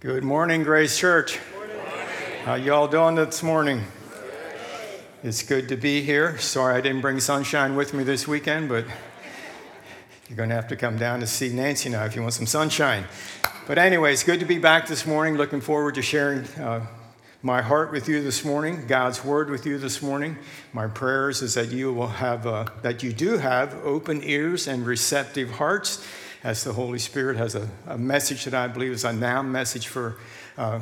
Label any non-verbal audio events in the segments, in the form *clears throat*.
Good morning, Grace Church. How y'all doing this morning? It's good to be here. Sorry I didn't bring sunshine with me this weekend, but you're going to have to come down to see Nancy now if you want some sunshine. But anyway, it's good to be back this morning. Looking forward to sharing uh, my heart with you this morning, God's word with you this morning. My prayers is that you will have, uh, that you do have open ears and receptive hearts as the Holy Spirit has a, a message that I believe is a now message for, uh,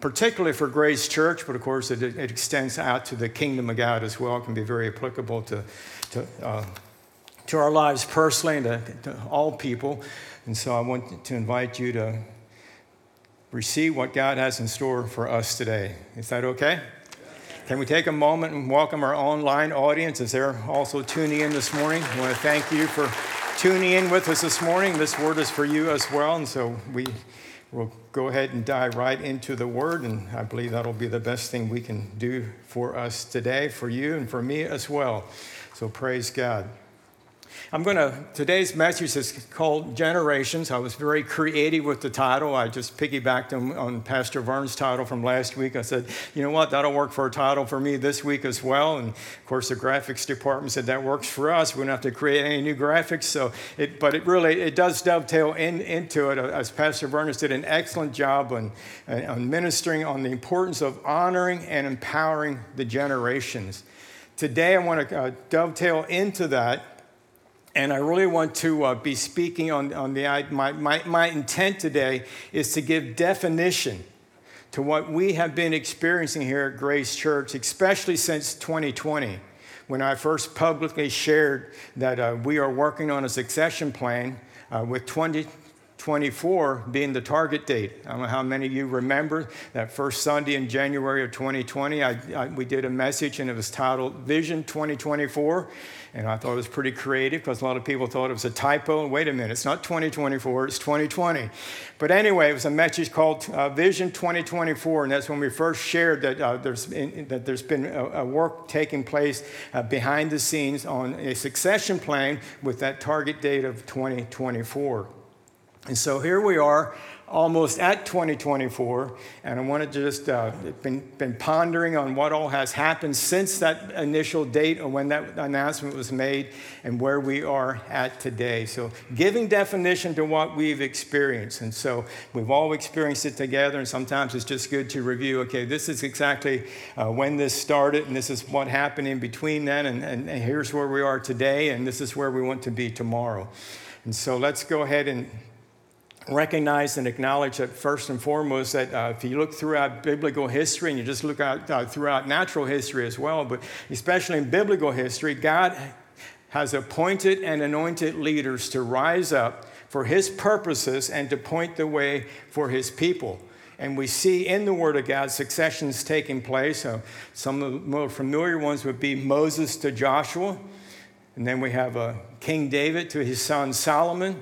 particularly for Grace Church, but of course it, it, extends out to the kingdom of God as well. It can be very applicable to, to, uh, to our lives personally and to, to all people. And so I want to invite you to receive what God has in store for us today. Is that okay? Can we take a moment and welcome our online audience as they're also tuning in this morning? I want to thank you for tuning in with us this morning. This word is for you as well. And so we will go ahead and dive right into the word. And I believe that'll be the best thing we can do for us today, for you, and for me as well. So praise God. I'm going to, today's message is called Generations. I was very creative with the title. I just piggybacked on, on Pastor Vern's title from last week. I said, you know what, that'll work for a title for me this week as well. And of course, the graphics department said that works for us. We don't have to create any new graphics. So, it, but it really, it does dovetail in, into it. As Pastor Vern did an excellent job on, on ministering on the importance of honoring and empowering the generations. Today, I want to uh, dovetail into that and I really want to uh, be speaking on, on the, my, my, my intent today is to give definition to what we have been experiencing here at Grace Church, especially since 2020, when I first publicly shared that uh, we are working on a succession plan uh, with 20, 24 being the target date. I don't know how many of you remember that first Sunday in January of 2020. I, I, we did a message and it was titled Vision 2024. And I thought it was pretty creative because a lot of people thought it was a typo. Wait a minute, it's not 2024, it's 2020. But anyway, it was a message called uh, Vision 2024. And that's when we first shared that, uh, there's, been, that there's been a, a work taking place uh, behind the scenes on a succession plan with that target date of 2024. And so here we are, almost at 2024, and I want to just uh, been, been pondering on what all has happened since that initial date or when that announcement was made and where we are at today. So giving definition to what we've experienced. And so we've all experienced it together, and sometimes it's just good to review, okay, this is exactly uh, when this started, and this is what happened in between then, and, and, and here's where we are today, and this is where we want to be tomorrow. And so let's go ahead and recognize and acknowledge that first and foremost that uh, if you look throughout biblical history and you just look out uh, throughout natural history as well but especially in biblical history god has appointed and anointed leaders to rise up for his purposes and to point the way for his people. And we see in the Word of God successions taking place. So some of the more familiar ones would be Moses to Joshua, and then we have uh, King David to his son Solomon,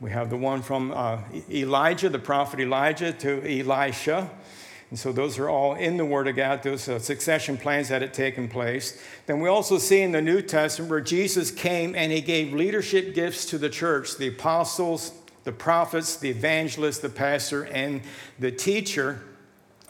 we have the one from uh, Elijah, the prophet Elijah, to Elisha. And so those are all in the Word of God, those uh, succession plans that had taken place. Then we also see in the New Testament where Jesus came and he gave leadership gifts to the church the apostles, the prophets, the evangelists, the pastor, and the teacher.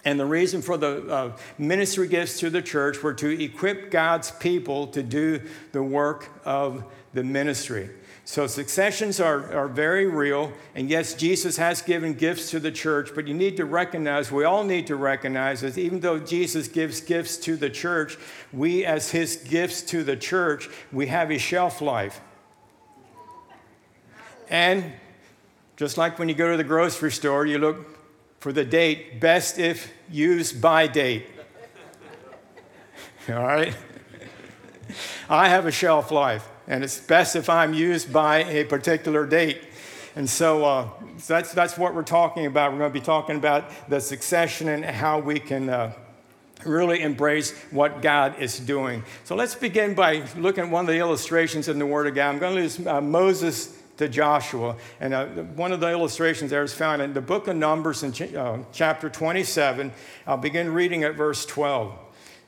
And the reason for the uh, ministry gifts to the church were to equip God's people to do the work of the ministry. So successions are, are very real. And yes, Jesus has given gifts to the church, but you need to recognize, we all need to recognize that even though Jesus gives gifts to the church, we as his gifts to the church, we have a shelf life. And just like when you go to the grocery store, you look for the date, best if used by date. *laughs* All right? I have a shelf life and it's best if I'm used by a particular date. And so, uh, so that's, that's what we're talking about. We're going to be talking about the succession and how we can uh, really embrace what God is doing. So let's begin by looking at one of the illustrations in the Word of God. I'm going to use uh, Moses to Joshua. And uh, one of the illustrations there is found in the book of Numbers in ch- uh, chapter 27. I'll begin reading at verse 12.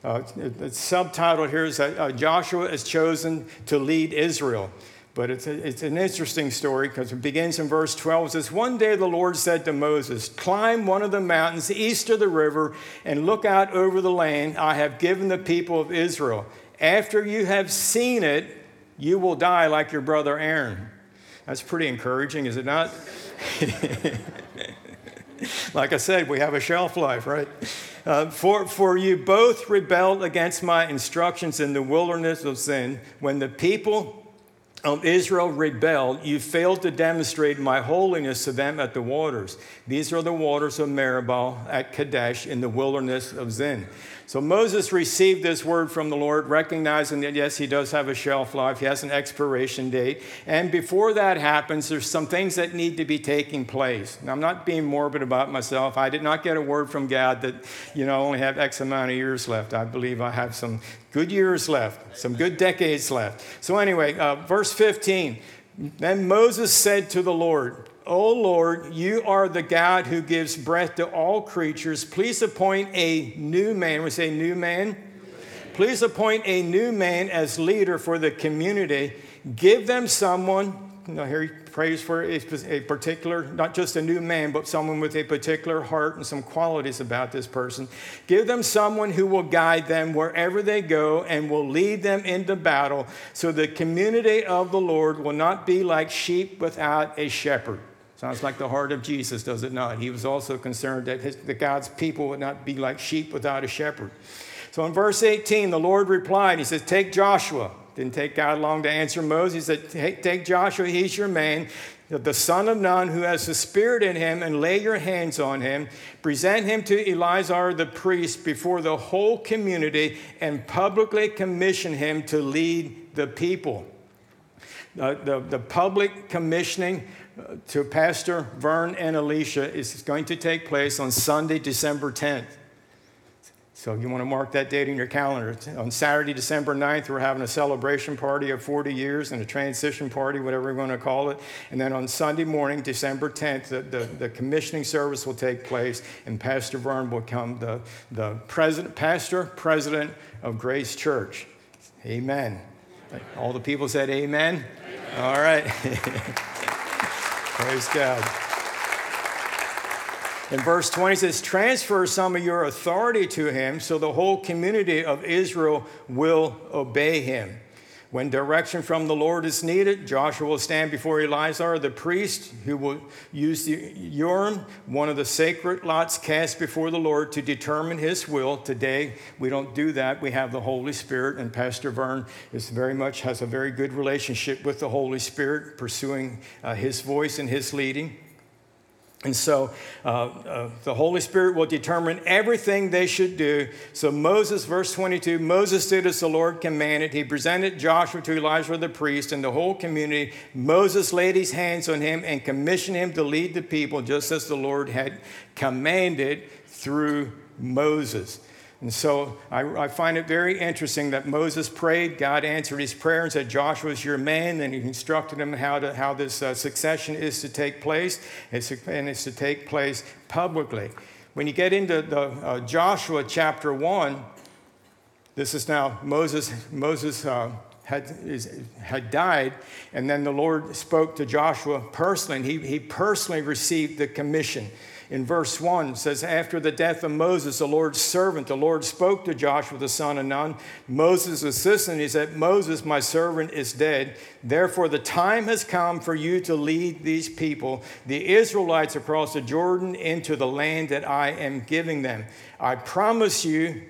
Uh, the subtitle here is that uh, Joshua is chosen to lead Israel. But it's, a, it's an interesting story because it begins in verse 12. It says, One day the Lord said to Moses, Climb one of the mountains east of the river and look out over the land I have given the people of Israel. After you have seen it, you will die like your brother Aaron. That's pretty encouraging, is it not? *laughs* like I said, we have a shelf life, right? Uh, for, for you both rebelled against my instructions in the wilderness of Zin when the people of Israel rebelled, you failed to demonstrate my holiness to them at the waters. These are the waters of Meribah at Kadesh in the wilderness of Zin. So Moses received this word from the Lord, recognizing that yes, he does have a shelf life, he has an expiration date. And before that happens, there's some things that need to be taking place. Now, I'm not being morbid about myself. I did not get a word from God that, you know, I only have X amount of years left. I believe I have some good years left, some good decades left. So, anyway, uh, verse 15. Then Moses said to the Lord, O Lord, you are the God who gives breath to all creatures. Please appoint a new man. We say new man. Please appoint a new man as leader for the community. Give them someone. You know, here he prays for a particular, not just a new man, but someone with a particular heart and some qualities about this person. Give them someone who will guide them wherever they go and will lead them into battle, so the community of the Lord will not be like sheep without a shepherd. Sounds like the heart of Jesus, does it not? He was also concerned that, his, that God's people would not be like sheep without a shepherd. So in verse 18, the Lord replied, He says, Take Joshua. Didn't take God long to answer Moses. He said, Take Joshua, he's your man, the son of Nun, who has the Spirit in him, and lay your hands on him. Present him to Eleazar the priest before the whole community, and publicly commission him to lead the people. Uh, the, the public commissioning to Pastor Vern and Alicia is going to take place on Sunday, December 10th. So you want to mark that date in your calendar. On Saturday, December 9th, we're having a celebration party of 40 years and a transition party, whatever you want to call it. And then on Sunday morning, December 10th, the, the, the commissioning service will take place, and Pastor Vern will become the, the president, pastor, president of Grace Church. Amen. All the people said amen. amen. All right. *laughs* Praise God. In verse 20 says, Transfer some of your authority to him so the whole community of Israel will obey him. When direction from the Lord is needed, Joshua will stand before Eleazar, the priest, who will use the Urim, one of the sacred lots cast before the Lord to determine his will. Today, we don't do that. We have the Holy Spirit, and Pastor Vern is very much has a very good relationship with the Holy Spirit, pursuing uh, his voice and his leading. And so uh, uh, the Holy Spirit will determine everything they should do. So Moses, verse 22, Moses did as the Lord commanded. He presented Joshua to Elijah the priest and the whole community. Moses laid his hands on him and commissioned him to lead the people just as the Lord had commanded through Moses. And so I, I, find it very interesting that Moses prayed, God answered his prayer and said, Joshua is your man. And he instructed him how, to, how this uh, succession is to take place, it's, and it's to take place publicly. When you get into the, uh, Joshua chapter 1, this is now Moses, Moses uh, had, is, had died, and then the Lord spoke to Joshua personally, and he, he personally received the commission in verse 1 says, After the death of Moses, the Lord's servant, the Lord spoke to Joshua the son of Nun, Moses' assistant. He said, Moses, my servant, is dead. Therefore, the time has come for you to lead these people, the Israelites, across the Jordan into the land that I am giving them. I promise you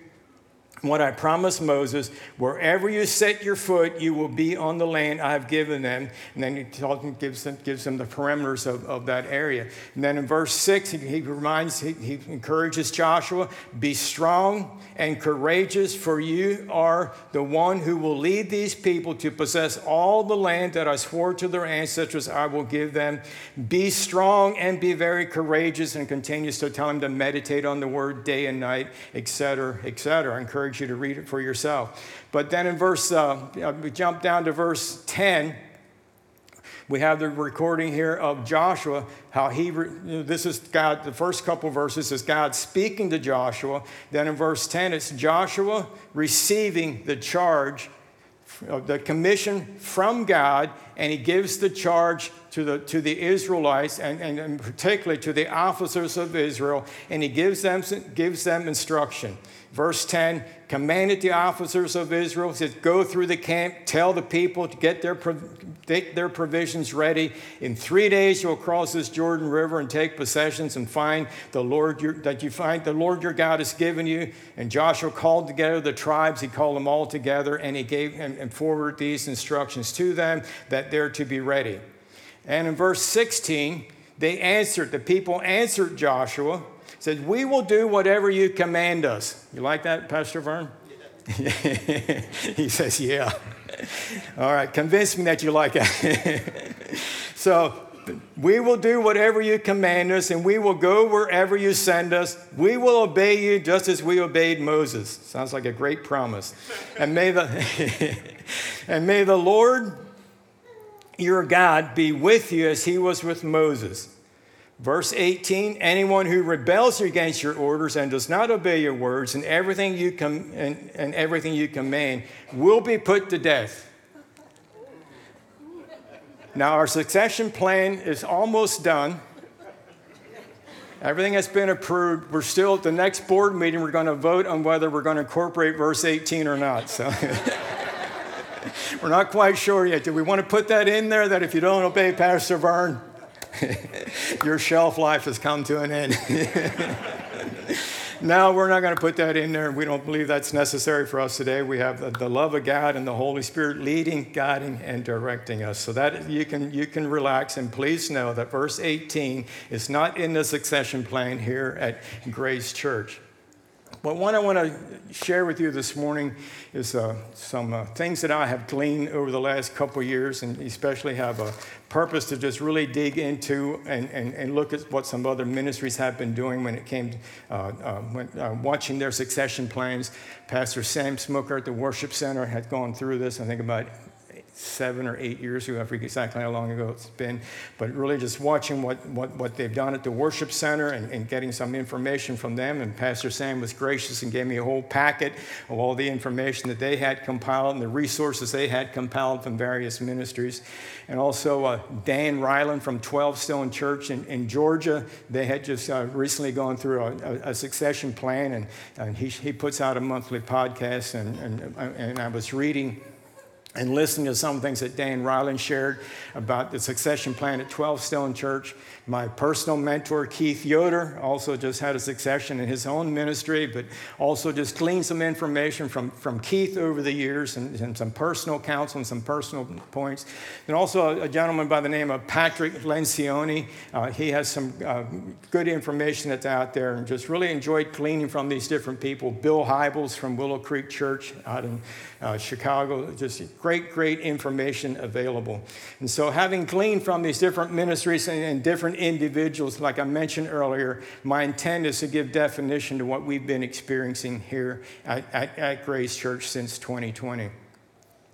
what I promised Moses, wherever you set your foot, you will be on the land I have given them. And then he gives them, gives them the parameters of, of that area. And then in verse 6, he, he reminds, he, he encourages Joshua, be strong and courageous, for you are the one who will lead these people to possess all the land that I swore to their ancestors I will give them. Be strong and be very courageous, and continues to tell him to meditate on the word day and night, etc., etc. Encourage encourage you to read it for yourself. But then in verse, uh, we jump down to verse 10. We have the recording here of Joshua, how he, this is God, the first couple verses is God speaking to Joshua. Then in verse 10, it's Joshua receiving the charge, the commission from God and he gives the charge to the, to the Israelites and, and, and particularly to the officers of Israel, and he gives them, gives them instruction. Verse 10 commanded the officers of Israel, says, Go through the camp, tell the people to get their, get their provisions ready. In three days you'll cross this Jordan River and take possessions and find the Lord your, that you find the Lord your God has given you. And Joshua called together the tribes, he called them all together, and he gave and, and forwarded these instructions to them that they're to be ready. And in verse 16, they answered, the people answered Joshua said, We will do whatever you command us. You like that, Pastor Vern? Yeah. *laughs* he says, Yeah. All right, convince me that you like it. *laughs* so, we will do whatever you command us, and we will go wherever you send us. We will obey you just as we obeyed Moses. Sounds like a great promise. And may the, *laughs* and may the Lord your God be with you as he was with Moses. Verse 18 anyone who rebels against your orders and does not obey your words and everything you, com- and, and everything you command will be put to death. Now, our succession plan is almost done. Everything has been approved. We're still at the next board meeting, we're going to vote on whether we're going to incorporate verse 18 or not. So. *laughs* we're not quite sure yet. Do we want to put that in there that if you don't obey Pastor Vern, *laughs* your shelf life has come to an end. *laughs* now we're not going to put that in there. We don't believe that's necessary for us today. We have the, the, love of God and the Holy Spirit leading, guiding, and directing us. So that you can, you can relax and please know that verse 18 is not in the succession plan here at Grace Church. But what I want to share with you this morning is uh, some uh, things that I have gleaned over the last couple years, and especially have a purpose to just really dig into and, and, and look at what some other ministries have been doing when it came to uh, uh when, uh, watching their succession plans. Pastor Sam Smucker at the Worship Center had gone through this, I think, about seven or eight years ago. I forget exactly how long ago it's been. But really just watching what, what, what they've done at the worship center and, and getting some information from them. And Pastor Sam was gracious and gave me a whole packet of all the information that they had compiled and the resources they had compiled from various ministries. And also uh, Dan Reiland from 12 Stone Church in, in Georgia. They had just uh, recently gone through a, a, a succession plan, and, and he, he puts out a monthly podcast. And, and, and I was reading and listening to some things that Dan Reiland shared about the succession plan at 12 Stone Church. My personal mentor, Keith Yoder, also just had a succession in his own ministry, but also just gleaned some information from, from Keith over the years and, and some personal counsel and some personal points. And also a, a gentleman by the name of Patrick Lencioni. Uh, he has some uh, good information that's out there and just really enjoyed gleaning from these different people. Bill Hybels from Willow Creek Church out in uh, Chicago, just great, great information available. And so, having gleaned from these different ministries and, and different individuals, like I mentioned earlier, my intent is to give definition to what we've been experiencing here at, at, at Grace Church since 2020.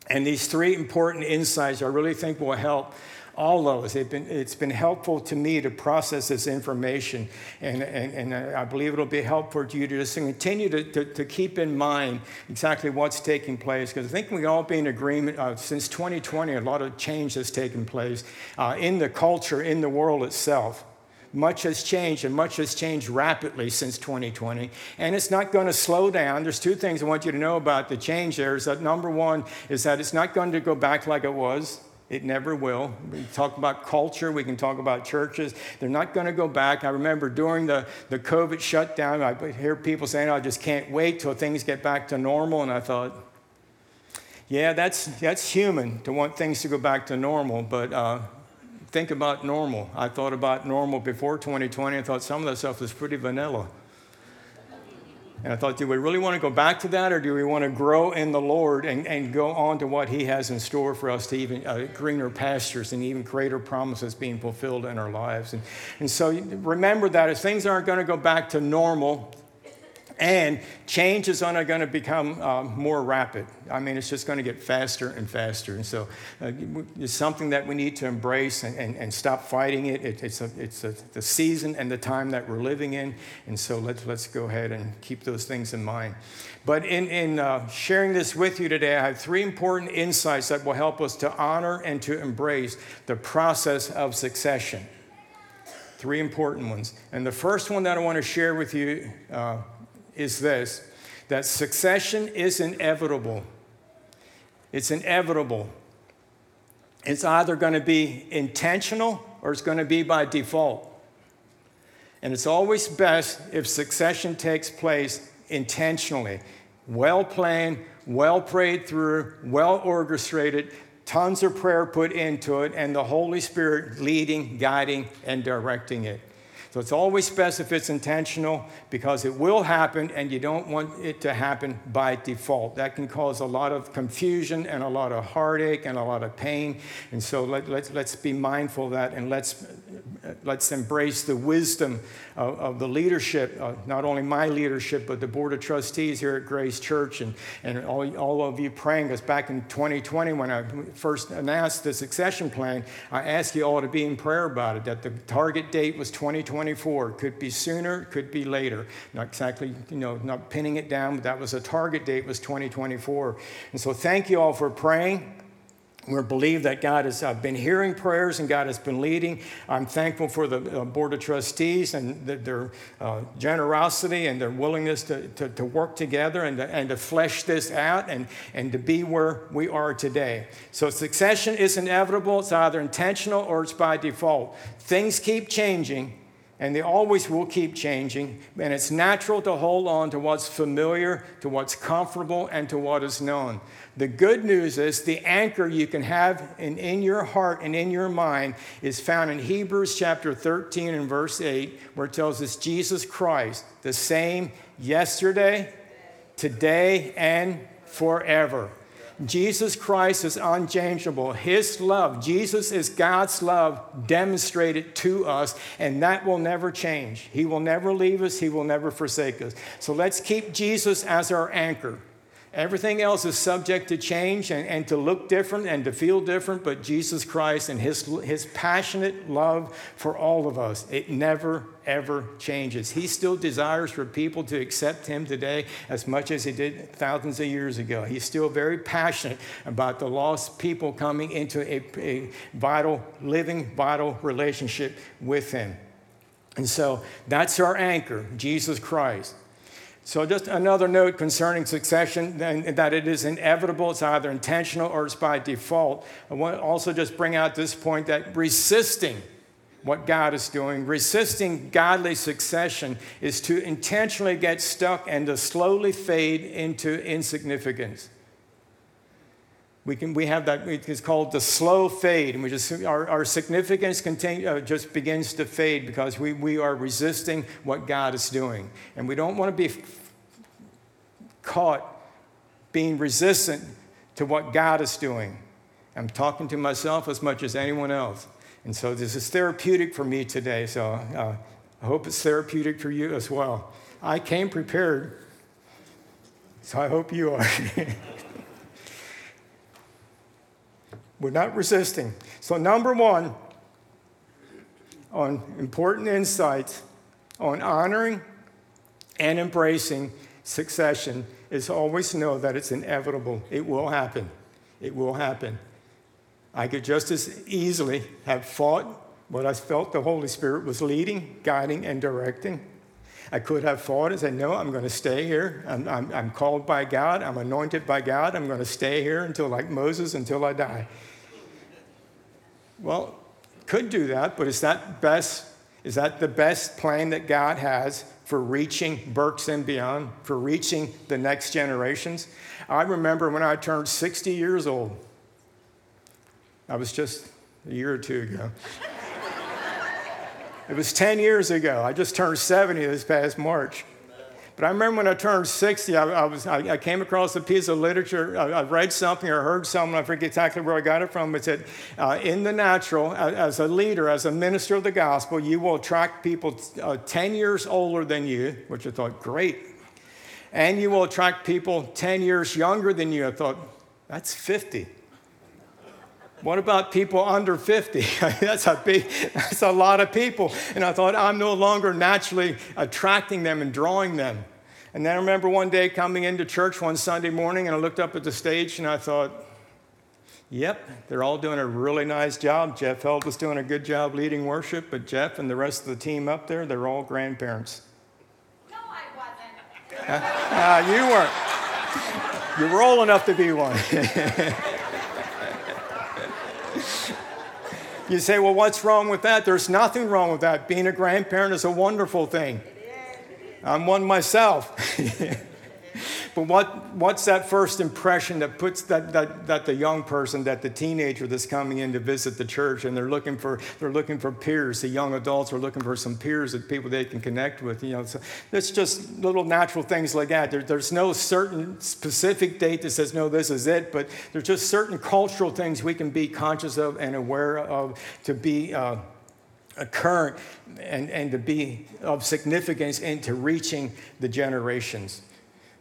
And these three important insights I really think will help all those. Been, it's been helpful to me to process this information, and, and, and I believe it'll be helpful to you to just continue to, to, to keep in mind exactly what's taking place, because I think we all be in agreement uh, since 2020, a lot of change has taken place uh, in the culture, in the world itself. Much has changed, and much has changed rapidly since 2020. And it's not going to slow down. There's two things I want you to know about the change there is that number one is that it's not going to go back like it was. It never will. We talk about culture, we can talk about churches. They're not going to go back. I remember during the, the COVID shutdown, I hear people saying, I just can't wait till things get back to normal. And I thought, yeah, that's, that's human to want things to go back to normal, but uh, think about normal. I thought about normal before 2020. I thought some of that stuff was pretty vanilla. And I thought, do we really want to go back to that, or do we want to grow in the Lord and, and go on to what He has in store for us to even uh, greener pastures and even greater promises being fulfilled in our lives? And, and so remember that if things aren't going to go back to normal, And change is only going to become uh, more rapid. I mean, it's just going to get faster and faster. And so uh, it's something that we need to embrace and, and, and stop fighting it. it it's a, it's a, the season and the time that we're living in. And so let's, let's go ahead and keep those things in mind. But in, in uh, sharing this with you today, I have three important insights that will help us to honor and to embrace the process of succession. Three important ones. And the first one that I want to share with you uh, is this that succession is inevitable. It's inevitable. It's either going to be intentional or it's going to be by default. And it's always best if succession takes place intentionally, well planned, well prayed through, well orchestrated, tons of prayer put into it, and the Holy Spirit leading, guiding, and directing it. So it's always best if it's intentional because it will happen and you don't want it to happen by default. That can cause a lot of confusion and a lot of heartache and a lot of pain. And so let, let's, let's be mindful of that and let's, let's embrace the wisdom of, of the leadership, uh, not only my leadership, but the Board of Trustees here at Grace Church and, and all, all of you praying. Because back in 2020, when I first announced the succession plan, I asked you all to be in prayer about it, that the target date was 2020. 2024. Could be sooner, could be later. Not exactly, you know, not pinning it down, but that was a target date was 2024. And so thank you all for praying. We believe that God has uh, been hearing prayers and God has been leading. I'm thankful for the uh, Board of Trustees and the, their uh, generosity and their willingness to, to, to work together and to, and to flesh this out and, and to be where we are today. So, succession is inevitable. It's either intentional or it's by default. Things keep changing, and they always will keep changing. And it's natural to hold on to what's familiar, to what's comfortable, and to what is known. The good news is the anchor you can have in, in your heart and in your mind is found in Hebrews chapter 13 and verse 8, where it tells us Jesus Christ, the same yesterday, today, and forever. Jesus Christ is unchangeable. His love, Jesus is God's love demonstrated to us, and that will never change. He will never leave us, He will never forsake us. So let's keep Jesus as our anchor. Everything else is subject to change and, and to look different and to feel different, but Jesus Christ and his, his passionate love for all of us, it never, ever changes. He still desires for people to accept him today as much as he did thousands of years ago. He's still very passionate about the lost people coming into a, a vital, living, vital relationship with him. And so that's our anchor, Jesus Christ. So, just another note concerning succession that it is inevitable, it's either intentional or it's by default. I want to also just bring out this point that resisting what God is doing, resisting godly succession, is to intentionally get stuck and to slowly fade into insignificance. We, can, we have that, it's called the slow fade, and we just, our, our significance contain, uh, just begins to fade because we, we are resisting what God is doing. And we don't want to be caught being resistant to what God is doing. I'm talking to myself as much as anyone else. And so this is therapeutic for me today. So uh, I hope it's therapeutic for you as well. I came prepared, so I hope you are. *laughs* We're not resisting. So, number one, on important insights on honoring and embracing succession is always know that it's inevitable. It will happen. It will happen. I could just as easily have fought what I felt the Holy Spirit was leading, guiding, and directing. I could have fought and said, No, I'm going to stay here. I'm, I'm, I'm called by God. I'm anointed by God. I'm going to stay here until, like Moses, until I die. Well, could do that, but is that best? Is that the best plan that God has for reaching Berks and beyond, for reaching the next generations? I remember when I turned 60 years old. I was just a year or two ago. It was 10 years ago. I just turned 70 this past March. But I remember when I turned 60, I, I was, I, I, came across a piece of literature. I, I, read something or heard something, I forget exactly where I got it from. It said, uh, In the natural, as a leader, as a minister of the gospel, you will attract people uh, 10 years older than you, which I thought, great. And you will attract people 10 years younger than you. I thought, that's 50. What about people under 50? *laughs* that's, a big, that's a lot of people. And I thought, I'm no longer naturally attracting them and drawing them. And then I remember one day coming into church one Sunday morning and I looked up at the stage and I thought, yep, they're all doing a really nice job. Jeff Held was doing a good job leading worship, but Jeff and the rest of the team up there, they're all grandparents. No, I wasn't. Uh, *laughs* uh, you weren't. You're old enough to be one. *laughs* you say, well, what's wrong with that? There's nothing wrong with that. Being a grandparent is a wonderful thing. I'm one myself. *laughs* but what, what's that first impression that puts that, that, that the young person, that the teenager that's coming in to visit the church and they're looking for, they're looking for peers. The young adults are looking for some peers that people they can connect with. You know, so it's just little natural things like that. There, there's no certain specific date that says, no, this is it, but there's just certain cultural things we can be conscious of and aware of to be. Uh, current and, and to be of significance into reaching the generations.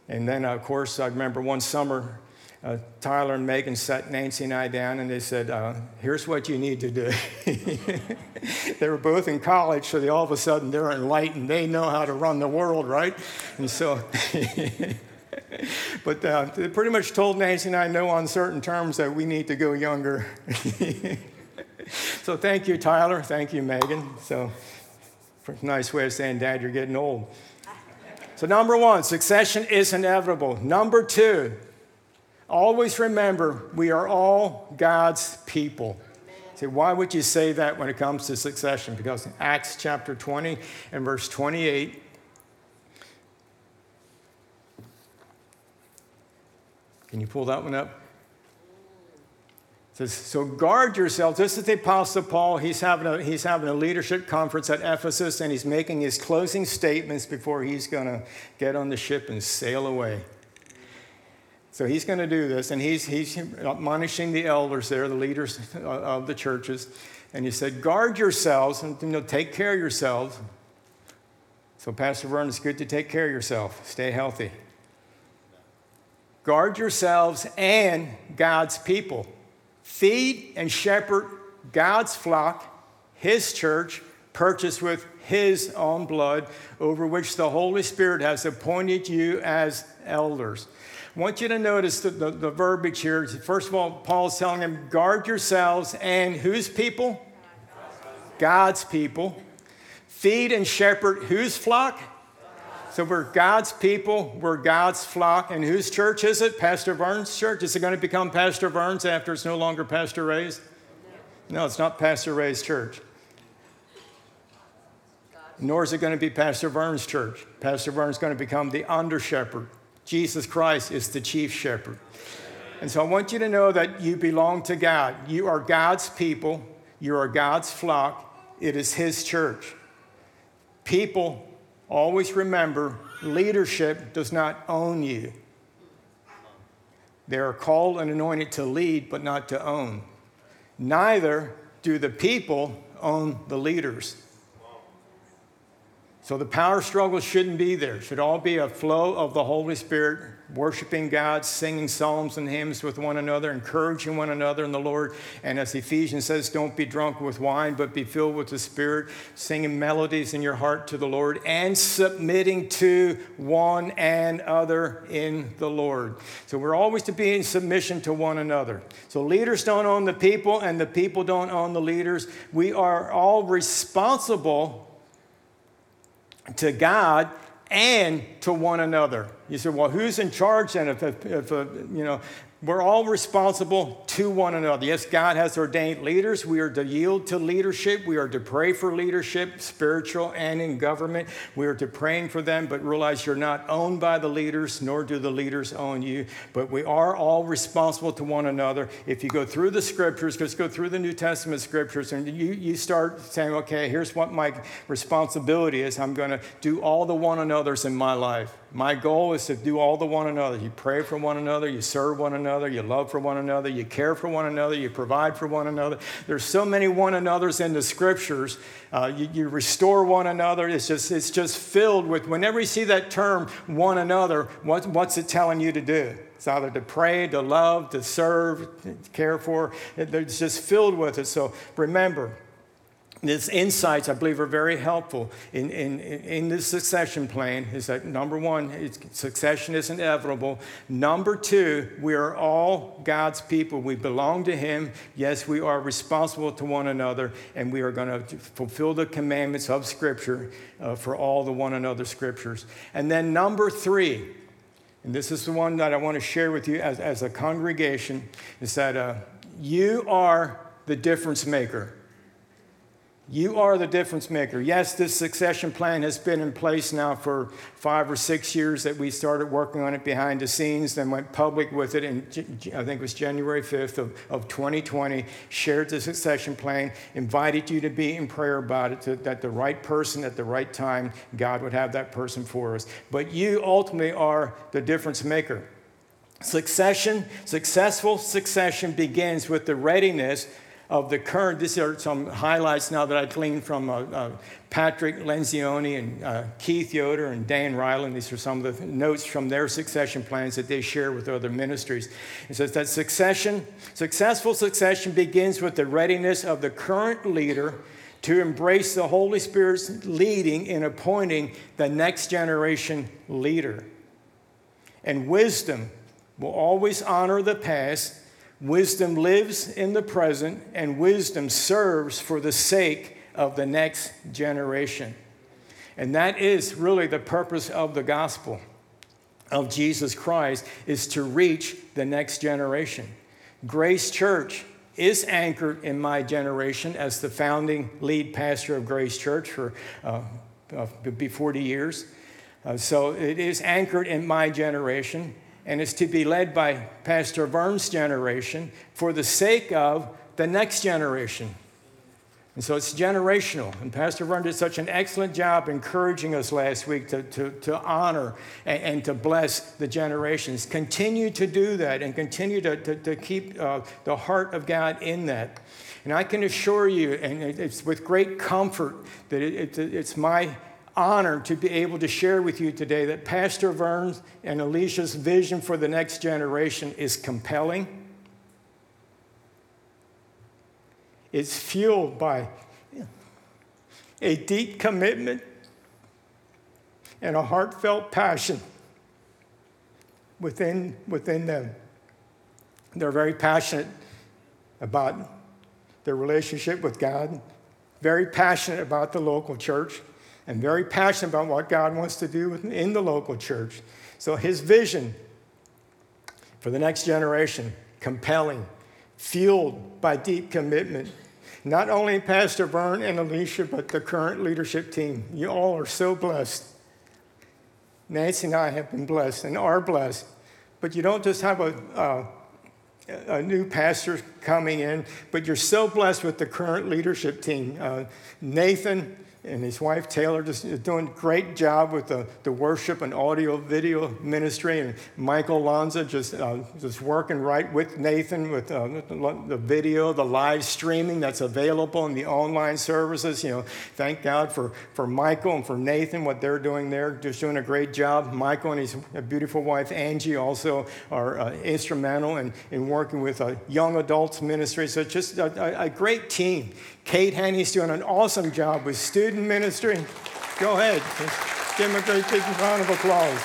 And then, of course, I remember one summer, uh, Tyler and Megan sat Nancy and I down and they said, uh, Here's what you need to do. *laughs* they were both in college, so they all of a sudden they're enlightened. They know how to run the world, right? And so, *laughs* but uh, they pretty much told Nancy and I, no uncertain terms, that we need to go younger. *laughs* so thank you, Tyler. Thank you, Megan. So, nice way of saying, Dad, you're getting old. So, number one, succession is inevitable. Number two, always remember we are all God's people. See, why would you say that when it comes to succession? Because in Acts chapter 20 and verse 28, can you pull that one up? Says, so guard yourselves. This is the Apostle Paul. He's having, a, he's having a leadership conference at Ephesus, and he's making his closing statements before he's going to get on the ship and sail away. So he's going to do this, and he's, he's admonishing the elders there, the leaders of the churches. And he said, guard yourselves, and you know, take care of yourselves. So, Pastor Vern, it's good to take care of yourself. Stay healthy. Guard yourselves and God's people. Feed and shepherd God's flock, His church, purchased with His own blood, over which the Holy Spirit has appointed you as elders. I want you to notice the, the, the verbiage here. First of all, Paul's telling them, guard yourselves and whose people? God's people. Feed and shepherd whose flock? So we're God's people, we're God's flock. And whose church is it? Pastor Vern's church? Is it going to become Pastor Vern's after it's no longer Pastor Ray's? No, it's not Pastor Ray's church. Nor is it going to be Pastor Vern's church. Pastor Vern's going to become the under shepherd. Jesus Christ is the chief shepherd. And so I want you to know that you belong to God. You are God's people, you are God's flock, it is His church. People Always remember leadership does not own you. They are called and anointed to lead, but not to own. Neither do the people own the leaders. So the power struggle shouldn't be there. It should all be a flow of the Holy Spirit worshiping God, singing psalms and hymns with one another, encouraging one another in the Lord. And as Ephesians says, don't be drunk with wine, but be filled with the Spirit, singing melodies in your heart to the Lord, and submitting to one and other in the Lord. So we're always to be in submission to one another. So leaders don't own the people, and the people don't own the leaders. We are all responsible to God and to one another. You say, well, who's in charge then? If, if, if uh, you know, we're all responsible to one another. Yes, God has ordained leaders. We are to yield to leadership. We are to pray for leadership, spiritual and in government. We are to praying for them, but realize you're not owned by the leaders, nor do the leaders own you. But we are all responsible to one another. If you go through the scriptures, just go through the New Testament scriptures, and you, you start saying, okay, here's what my responsibility is. I'm going to do all the one another's in my life. My goal is to do all the one another. You pray for one another, you serve one another, you love for one another, you care for one another, you provide for one another. There's so many one another's in the scriptures. Uh, you, you restore one another. It's just, it's just filled with, whenever you see that term, one another, what, what's it telling you to do? It's either to pray, to love, to serve, to care for. It's just filled with it. So remember, these insights, I believe, are very helpful in, in, in this succession plan. Is that number one, succession is inevitable. Number two, we are all God's people. We belong to Him. Yes, we are responsible to one another, and we are going to fulfill the commandments of Scripture uh, for all the one another Scriptures. And then number three, and this is the one that I want to share with you as, as a congregation, is that uh, you are the difference maker. You are the difference maker. Yes, this succession plan has been in place now for five or six years that we started working on it behind the scenes, then went public with it in, I think it was January 5th of, of 2020, shared the succession plan, invited you to be in prayer about it, to, that the right person at the right time, God would have that person for us. But you ultimately are the difference maker. Succession, successful succession begins with the readiness of the current, these are some highlights now that I gleaned from uh, uh, Patrick Lencioni and uh, Keith Yoder and Dan Reiland. These are some of the notes from their succession plans that they share with other ministries. It says that succession, successful succession begins with the readiness of the current leader to embrace the Holy Spirit's leading in appointing the next generation leader. And wisdom will always honor the past Wisdom lives in the present, and wisdom serves for the sake of the next generation. And that is really the purpose of the gospel of Jesus Christ is to reach the next generation. Grace Church is anchored in my generation as the founding lead pastor of Grace Church for uh, uh, 40 years. Uh, so it is anchored in my generation and is to be led by Pastor Vern's generation for the sake of the next generation. And so it's generational. And Pastor Vern did such an excellent job encouraging us last week to, to, to honor and, and to bless the generations. Continue to do that and continue to, to, to keep uh, the heart of God in that. And I can assure you, and it's with great comfort, that it, it, it's my honored to be able to share with you today that Pastor Vern's and Alicia's vision for the next generation is compelling. It's fueled by a deep commitment and a heartfelt passion within, within them. They're very passionate about their relationship with God, very passionate about the local church and very passionate about what God wants to do in the local church. So his vision for the next generation, compelling, fueled by deep commitment. Not only Pastor Vern and Alicia, but the current leadership team. You all are so blessed. Nancy and I have been blessed and are blessed. But you don't just have a, a, a new pastor coming in, but you're so blessed with the current leadership team. Uh, Nathan, and his wife Taylor just doing a great job with the, the worship and audio video ministry, and Michael Lanza just uh, just working right with Nathan with uh, the video, the live streaming that's available in the online services. You know, thank God for for Michael and for Nathan what they're doing there, just doing a great job. Michael and his beautiful wife Angie also are uh, instrumental in, in working with a young adults ministry. So just a, a great team. Kate Henney's doing an awesome job with student ministry. Go ahead. Give him a great big round of applause.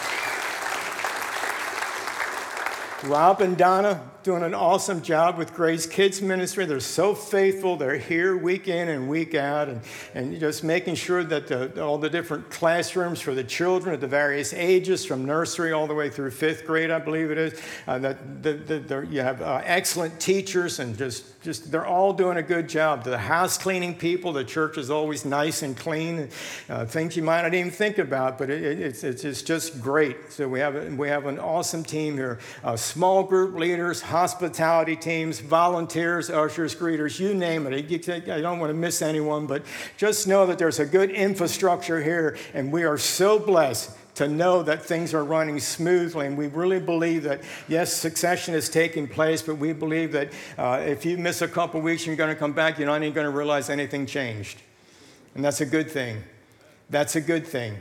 Rob and Donna doing an awesome job with Grace Kids Ministry. They're so faithful. They're here week in and week out, and, and just making sure that the, all the different classrooms for the children at the various ages, from nursery all the way through fifth grade, I believe it is, uh, that the, the, you have uh, excellent teachers, and just, just they're all doing a good job. The house cleaning people, the church is always nice and clean, uh, things you might not even think about, but it, it, it's, it's, it's just great. So we have, we have an awesome team here, uh, small group leaders, hospitality teams, volunteers, ushers, greeters, you name it. I don't want to miss anyone, but just know that there's a good infrastructure here, and we are so blessed to know that things are running smoothly. And we really believe that, yes, succession is taking place, but we believe that uh, if you miss a couple weeks and you're going to come back, you're not even going to realize anything changed. And that's a good thing. That's a good thing.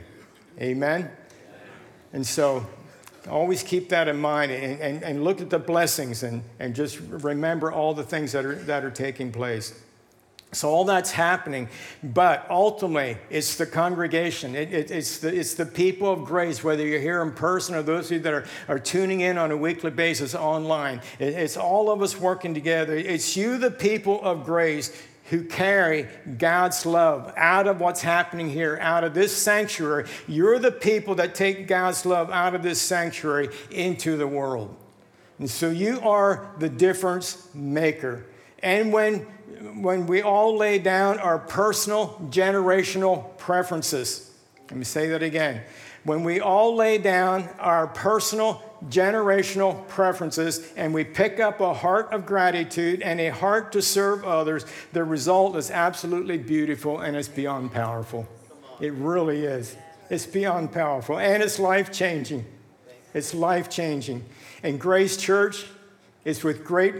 Amen? And so always keep that in mind and, and, and look at the blessings and, and just remember all the things that are, that are taking place. So all that's happening, but ultimately it's the congregation. It, it, it's, the, it's the people of grace, whether you're here in person or those of you that are, are tuning in on a weekly basis online. It, it's all of us working together. It's you, the people of grace, who carry God's love out of what's happening here, out of this sanctuary. You're the people that take God's love out of this sanctuary into the world. And so you are the difference maker. And when, when we all lay down our personal generational preferences, let me say that again. When we all lay down our personal generational preferences and we pick up a heart of gratitude and a heart to serve others, the result is absolutely beautiful and it's beyond powerful. It really is. It's beyond powerful and it's life changing. It's life changing. And Grace Church is with great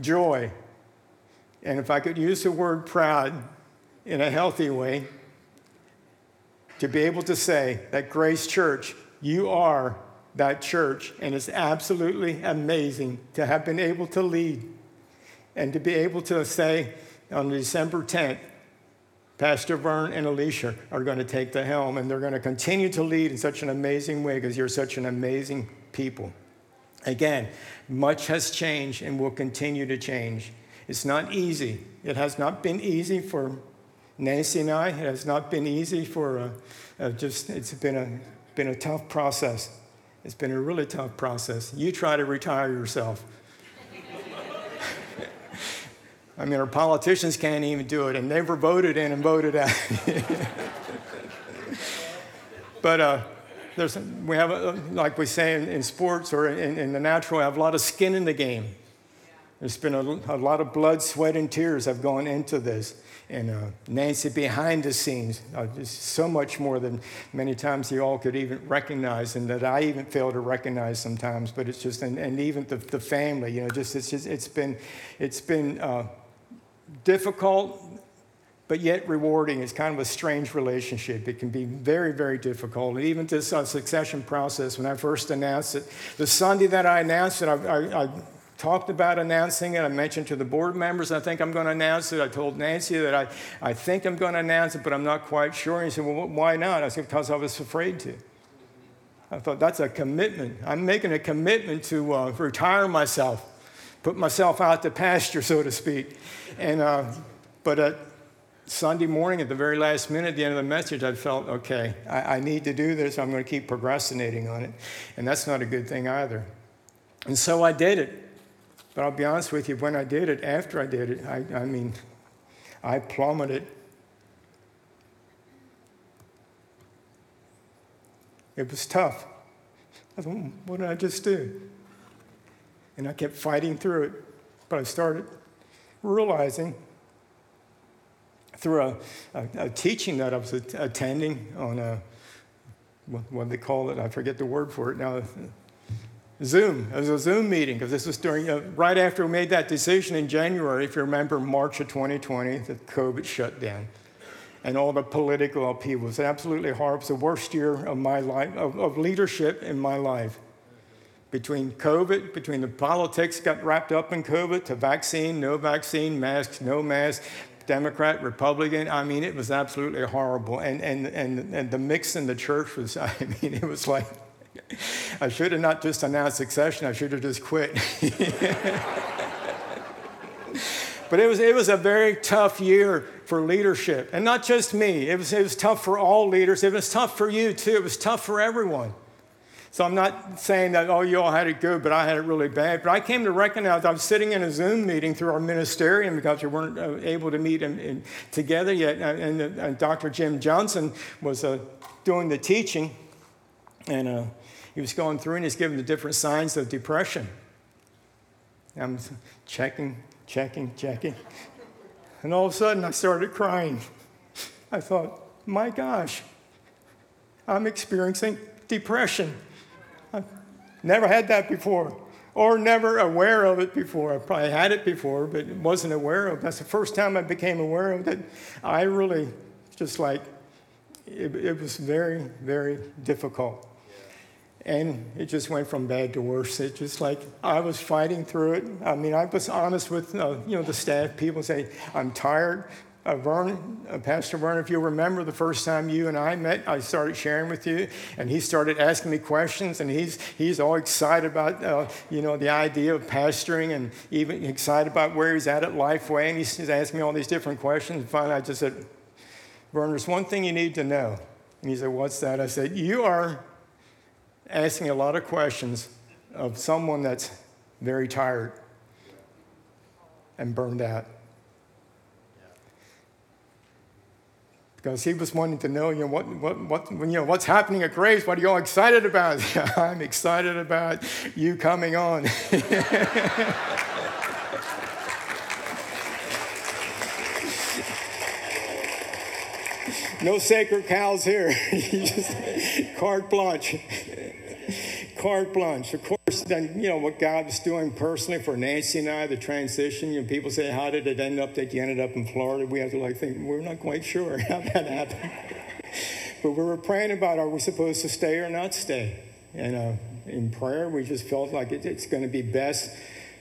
joy. And if I could use the word proud in a healthy way, to be able to say that Grace Church, you are that church, and it's absolutely amazing to have been able to lead and to be able to say on December 10th, Pastor Vern and Alicia are going to take the helm, and they're going to continue to lead in such an amazing way because you're such an amazing people. Again, much has changed and will continue to change. It's not easy. It has not been easy for Nancy and I. It has not been easy for uh, uh, just, it's been a, been a tough process. It's been a really tough process. You try to retire yourself. *laughs* I mean, our politicians can't even do it, and they were voted in and voted out. *laughs* but uh, there's, we have, a, like we say in, in sports or in, in, the natural, we have a lot of skin in the game. There's been a, a lot of blood, sweat, and tears have gone into this and uh, Nancy behind the scenes, uh, just so much more than many times you all could even recognize, and that I even fail to recognize sometimes. But it's just, and, and even the, the family, you know, just it's just it's been it's been uh, difficult, but yet rewarding. It's kind of a strange relationship. It can be very, very difficult. And even this uh, succession process, when I first announced it, the Sunday that I announced it, I, I, I talked about announcing it. I mentioned to the board members, I think I'm going to announce it. I told Nancy that I, I think I'm going to announce it, but I'm not quite sure. And he said, Well, why not? I said, Because I was afraid to. I thought, That's a commitment. I'm making a commitment to uh, retire myself, put myself out to pasture, so to speak. And, uh, but at Sunday morning, at the very last minute, at the end of the message, I felt, okay, I, I need to do this. I'm going to keep procrastinating on it. And that's not a good thing either. And so I did it. But I'll be honest with you, when I did it, after I did it, I, I mean, I plummeted. It was tough. I thought, hmm, what did I just do? And I kept fighting through it. But I started realizing through a, a, a teaching that I was attending on a, what, what they call it, I forget the word for it now, Zoom. It was a Zoom meeting because this was during, uh, right after we made that decision in January, if you remember, March of 2020, the COVID shut down. And all the political upheaval was absolutely horrible. It was the worst year of my life, of, of leadership in my life. Between COVID, between the politics got wrapped up in COVID, to vaccine, no vaccine, masks, no masks, Democrat, Republican. I mean, it was absolutely horrible. And, and, and, and the mix in the church was, *laughs* I mean, it was like, I should have not just announced succession, I should have just quit. but it was, it was a very tough year for leadership. And not just me, it was, it was tough for all leaders. It was tough for you too. It was tough for everyone. So I'm not saying that, oh, you all had it good, but I had it really bad. But I came to recognize I was sitting in a Zoom meeting through our ministerium because we weren't uh, able to meet in, in, together yet. And, and, and, Dr. Jim Johnson was uh, doing the teaching. And uh, he was going through and he's giving the different signs of depression. I'm checking, checking, checking. And all of a sudden I started crying. I thought, my gosh, I'm experiencing depression. I've never had that before, or never aware of it before. I probably had it before, but wasn't aware of. It. That's the first time I became aware of it. I really just like it, it was very, very difficult. And it just went from bad to worse. It just like I was fighting through it. I mean, I was honest with uh, you know the staff. People say I'm tired. Uh, Vern, uh, Pastor Vern, if you remember the first time you and I met, I started sharing with you, and he started asking me questions, and he's he's all excited about uh, you know the idea of pastoring, and even excited about where he's at at Lifeway, and he's, he's asking me all these different questions. And finally, I just said, Vern, there's one thing you need to know. And he said, What's that? I said, You are asking a lot of questions of someone that's very tired and burned out. Because he was wanting to know, you know, what, what, what, you know, what's happening at Grace? What are you all excited about? *laughs* I'm excited about you coming on. *laughs* no sacred cows here. *laughs* just carte blanche carte blanche. Of course, then, you know, what God was doing personally for Nancy and I, the transition, you know, people say, how did it end up that you ended up in Florida? We have to like think, we're not quite sure *laughs* how that happened. but we were praying about, are we supposed to stay or not stay? And uh, in prayer, we just felt like it, it's going to be best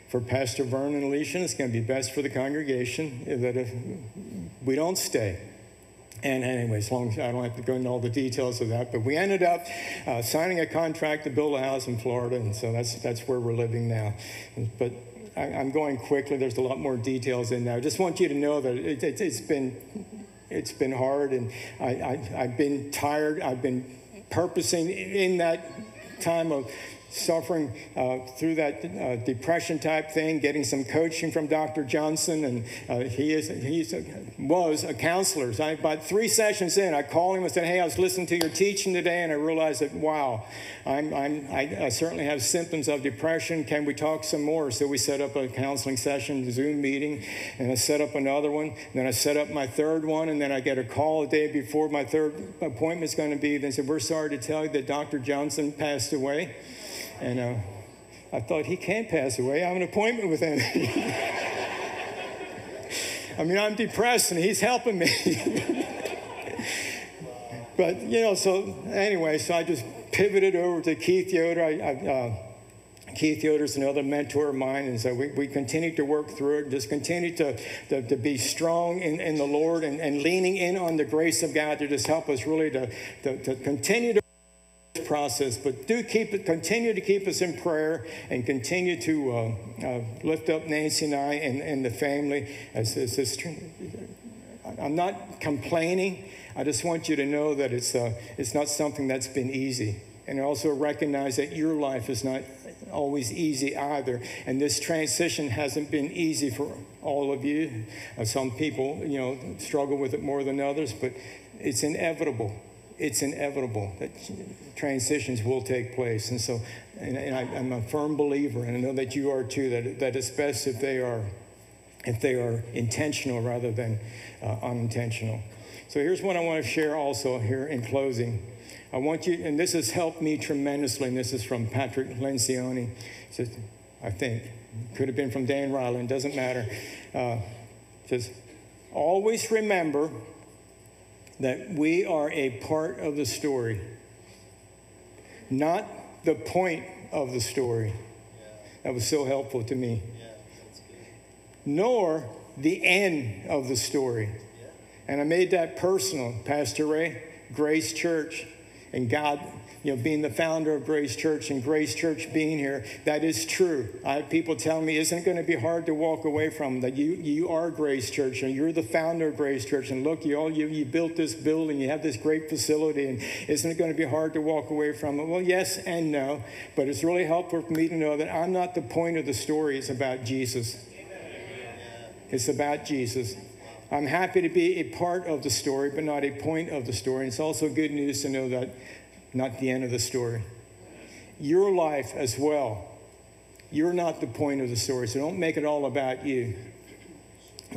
for Pastor Vern and Alicia, it's going to be best for the congregation that if we don't stay. And anyway, as long I don't have to go into all the details of that, but we ended up uh, signing a contract to build a house in Florida, and so that's that's where we're living now. But I, am going quickly. There's a lot more details in there. I just want you to know that it, it, it's been it's been hard, and I, I I've been tired. I've been purposing in that time of suffering uh, through that uh, depression type thing, getting some coaching from Dr. Johnson, and uh, he is he was a counselor. So I, about three sessions in, I called him and said, "Hey, I was listening to your teaching today, and I realized that wow, I'm, I'm I, I, certainly have symptoms of depression. Can we talk some more?" So we set up a counseling session, Zoom meeting, and I set up another one. Then I set up my third one, and then I get a call a day before my third appointment is going to be. They said, "We're sorry to tell you that Dr. Johnson passed away." And uh, I thought, he can't pass away. I have an appointment with him. *laughs* I mean, I'm depressed and he's helping me. *laughs* but, you know, so anyway, so I just pivoted over to Keith Yoder. I, I, uh, Keith Yoder's another mentor of mine, and so we, we continue to work through it, just continue to, to, to be strong in, in the Lord and, and leaning in on the grace of God to just help us really to, to, to continue to process, but do keep it, continue to keep us in prayer and continue to uh, uh, lift up Nancy and I and, and the family. As, as this, I'm not complaining. I just want you to know that it's, uh, it's not something that's been easy. And also recognize that your life is not always easy either. And this transition hasn't been easy for all of you. Uh, some people, you know, struggle with it more than others, but it's inevitable it's inevitable that transitions will take place. And so, and, and I, am a firm believer, and I know that you are too, that, that it's best if they are, if they are intentional rather than uh, unintentional. So here's what I want to share also here in closing. I want you, and this has helped me tremendously, and this is from Patrick Lencioni. So I think, could have been from Dan Reiland, doesn't matter. Uh, says, always remember that we are a part of the story, not the point of the story. That was so helpful to me. Nor the end of the story. And I made that personal, Pastor Ray, Grace Church, and God you know, being the founder of Grace Church and Grace Church being here, that is true. I have people tell me, isn't it going to be hard to walk away from that you, you are Grace Church and you're the founder of Grace Church and look, you all you, you built this building, you have this great facility, and isn't it going to be hard to walk away from it? Well, yes and no, but it's really helpful for me to know that I'm not the point of the story, it's about Jesus. It's about Jesus. I'm happy to be a part of the story, but not a point of the story. And it's also good news to know that not the end of the story. Your life as well. You're not the point of the story, so don't make it all about you.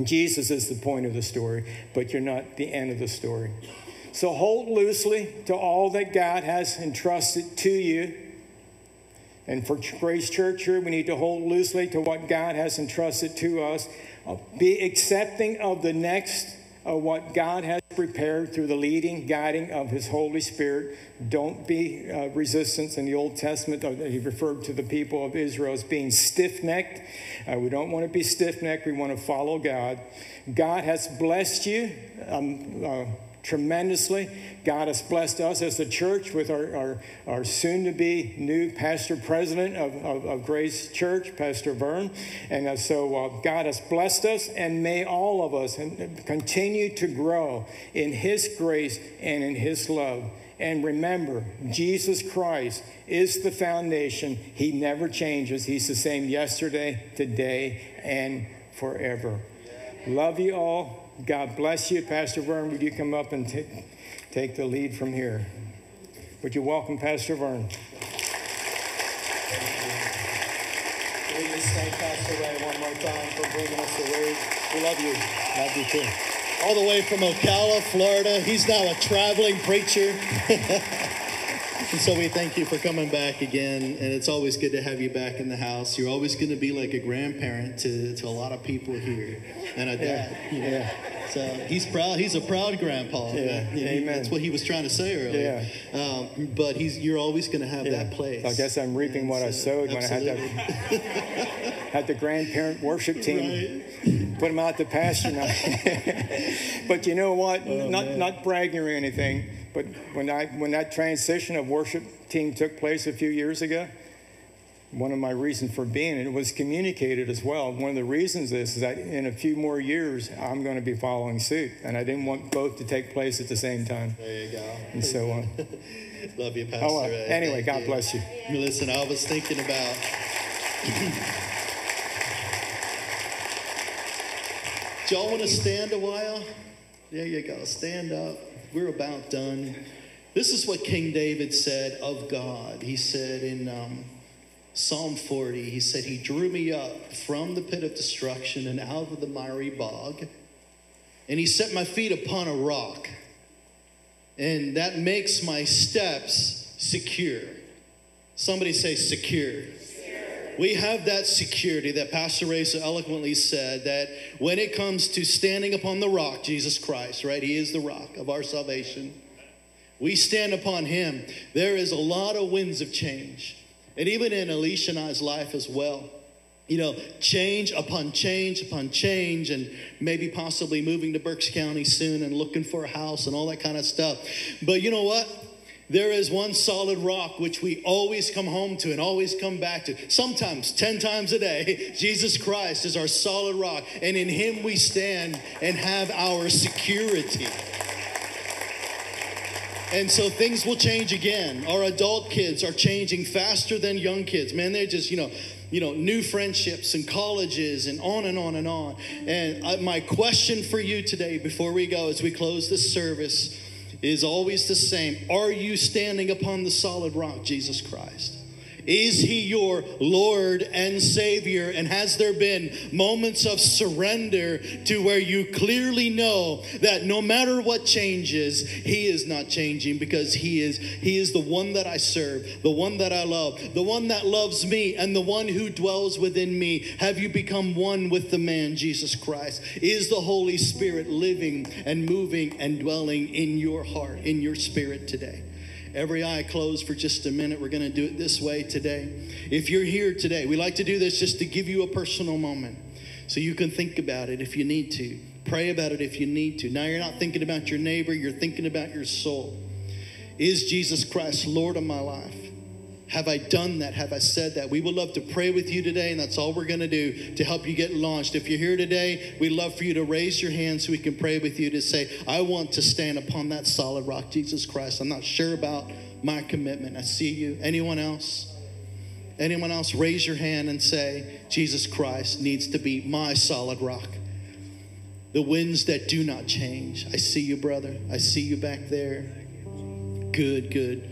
Jesus is the point of the story, but you're not the end of the story. So hold loosely to all that God has entrusted to you. And for Grace Church here, we need to hold loosely to what God has entrusted to us. Uh, Be accepting of the next what God has prepared through the leading, guiding of His Holy Spirit. Don't be uh, resistance in the Old Testament. He referred to the people of Israel as being stiff necked. Uh, we don't want to be stiff necked. We want to follow God. God has blessed you. Um, uh, tremendously. God has blessed us as the church with our, our, our soon to be new pastor president of, of, of Grace Church, Pastor Vern. And uh, so uh, God has blessed us, and may all of us continue to grow in His grace and in His love. And remember, Jesus Christ is the foundation. He never changes. He's the same yesterday, today, and forever. Love you all. God bless you. Pastor Vern, would you come up and take, take the lead from here? Would you welcome Pastor Vern? We just thank Pastor Ray one more time for bringing us the word. We love you. Love you too. all the way from Ocala, Florida. He's now a traveling preacher. *laughs* and so we thank you for coming back again. And it's always good to have you back in the house. You're always going to be like a grandparent to, to a lot of people here and a dad. you know. Yeah. So he's proud. He's a proud grandpa. Yeah. Amen. That's what he was trying to say earlier. Um, but he's you're always going to have Yeah. that place. I guess I'm reaping And what I so- sowed when I had absolutely. that *laughs* had the grandparent worship team put them out to pasture *laughs* *laughs* but you know what? Oh, not man. not bragging or anything, but when I when that transition of worship team took place a few years ago, one of my reasons for being it was communicated as well. One of the reasons is, is that in a few more years I'm going to be following suit, and I didn't want both to take place at the same time. There you go. And so, on. *laughs* Love you, Pastor. oh, uh, anyway, Thank God you. bless you. Listen, I was thinking about. Do *clears throat* y'all want to stand a while? There you go. Stand up. We're about done. This is what King David said of God. He said in um, Psalm 40, he said, He drew me up from the pit of destruction and out of the miry bog, and He set my feet upon a rock, and that makes my steps secure. Somebody say secure. We have that security that Pastor Ray so eloquently said that when it comes to standing upon the rock, Jesus Christ, right? He is the rock of our salvation. We stand upon him. There is a lot of winds of change. And even in Alicia and I's life as well. You know, change upon change upon change, and maybe possibly moving to Berks County soon and looking for a house and all that kind of stuff. But you know what? There is one solid rock which we always come home to and always come back to. Sometimes 10 times a day. *laughs* Jesus Christ is our solid rock, and in Him we stand and have our security. And so things will change again. Our adult kids are changing faster than young kids. Man, they're just, you know, you know, new friendships and colleges and on and on and on. And I, my question for you today, before we go, as we close this service, is always the same. Are you standing upon the solid rock, Jesus Christ? Is he your Lord and Savior? And has there been moments of surrender to where you clearly know that no matter what changes, he is not changing because he is he is the one that I serve, the one that I love, the one that loves me and the one who dwells within me. Have you become one with the man Jesus Christ? Is the Holy Spirit living and moving and dwelling in your heart, in your spirit today? Every eye closed for just a minute. We're going to do it this way today. If you're here today, we like to do this just to give you a personal moment so you can think about it if you need to. Pray about it if you need to. Now you're not thinking about your neighbor, you're thinking about your soul. Is Jesus Christ Lord of my life? Have I done that? Have I said that? We would love to pray with you today, and that's all we're going to do to help you get launched. If you're here today, we'd love for you to raise your hand so we can pray with you to say, I want to stand upon that solid rock, Jesus Christ. I'm not sure about my commitment. I see you. Anyone else? Anyone else? Raise your hand and say, Jesus Christ needs to be my solid rock. The winds that do not change. I see you, brother. I see you back there. Good, good.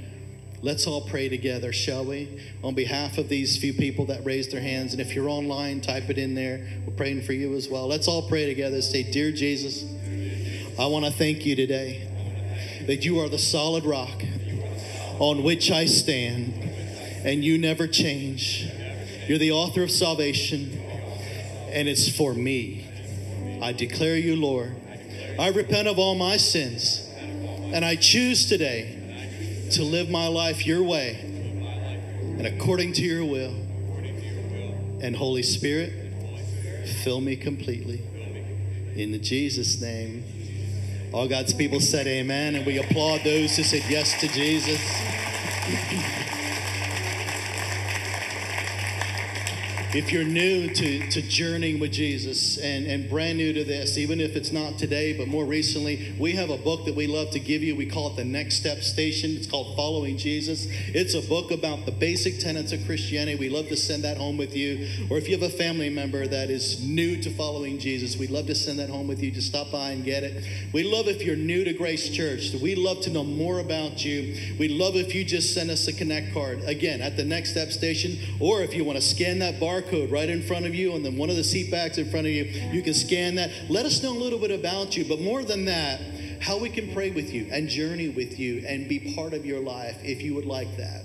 Let's all pray together, shall we? On behalf of these few people that raised their hands, and if you're online, type it in there. We're praying for you as well. Let's all pray together. Say, Dear Jesus, I want to thank you today that you are the solid rock on which I stand, and you never change. You're the author of salvation, and it's for me. I declare you, Lord. I repent of all my sins, and I choose today to live my life your way and according to your will. And Holy Spirit, fill me completely. In Jesus' name. All God's people said amen, and we applaud those who said yes to Jesus. If you're new to, to journeying with Jesus and, and brand new to this, even if it's not today, but more recently, we have a book that we love to give you. We call it the Next Step Station. It's called Following Jesus. It's a book about the basic tenets of Christianity. We love to send that home with you. Or if you have a family member that is new to following Jesus, we'd love to send that home with you. Just stop by and get it. We love if you're new to Grace Church. We love to know more about you. We love if you just send us a connect card again at the Next Step Station, or if you want to scan that barcode right in front of you, and then one of the seat backs in front of you, you can scan that. Let us know a little bit about you, but more than that, how we can pray with you and journey with you and be part of your life if you would like that.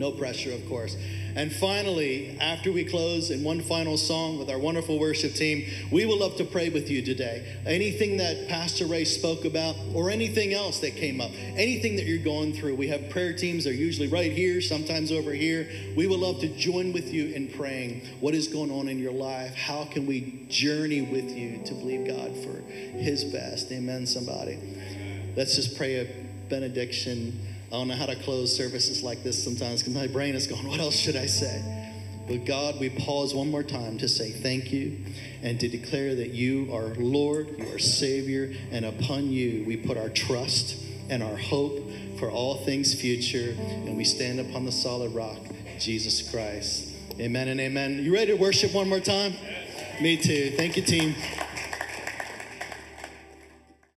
No pressure, of course. And finally, after we close in one final song with our wonderful worship team, we will love to pray with you today. Anything that Pastor Ray spoke about, or anything else that came up, anything that you're going through, we have prayer teams. They're usually right here, sometimes over here. We would love to join with you in praying. What is going on in your life? How can we journey with you to believe God for His best? Amen, somebody. Let's just pray a benediction. I don't know how to close services like this sometimes because my brain is going, what else should I say? But God, we pause one more time to say thank you and to declare that you are Lord, you are Savior, and upon you we put our trust and our hope for all things future, and we stand upon the solid rock, Jesus Christ. Amen and amen. You ready to worship one more time? Me too. Thank you, team.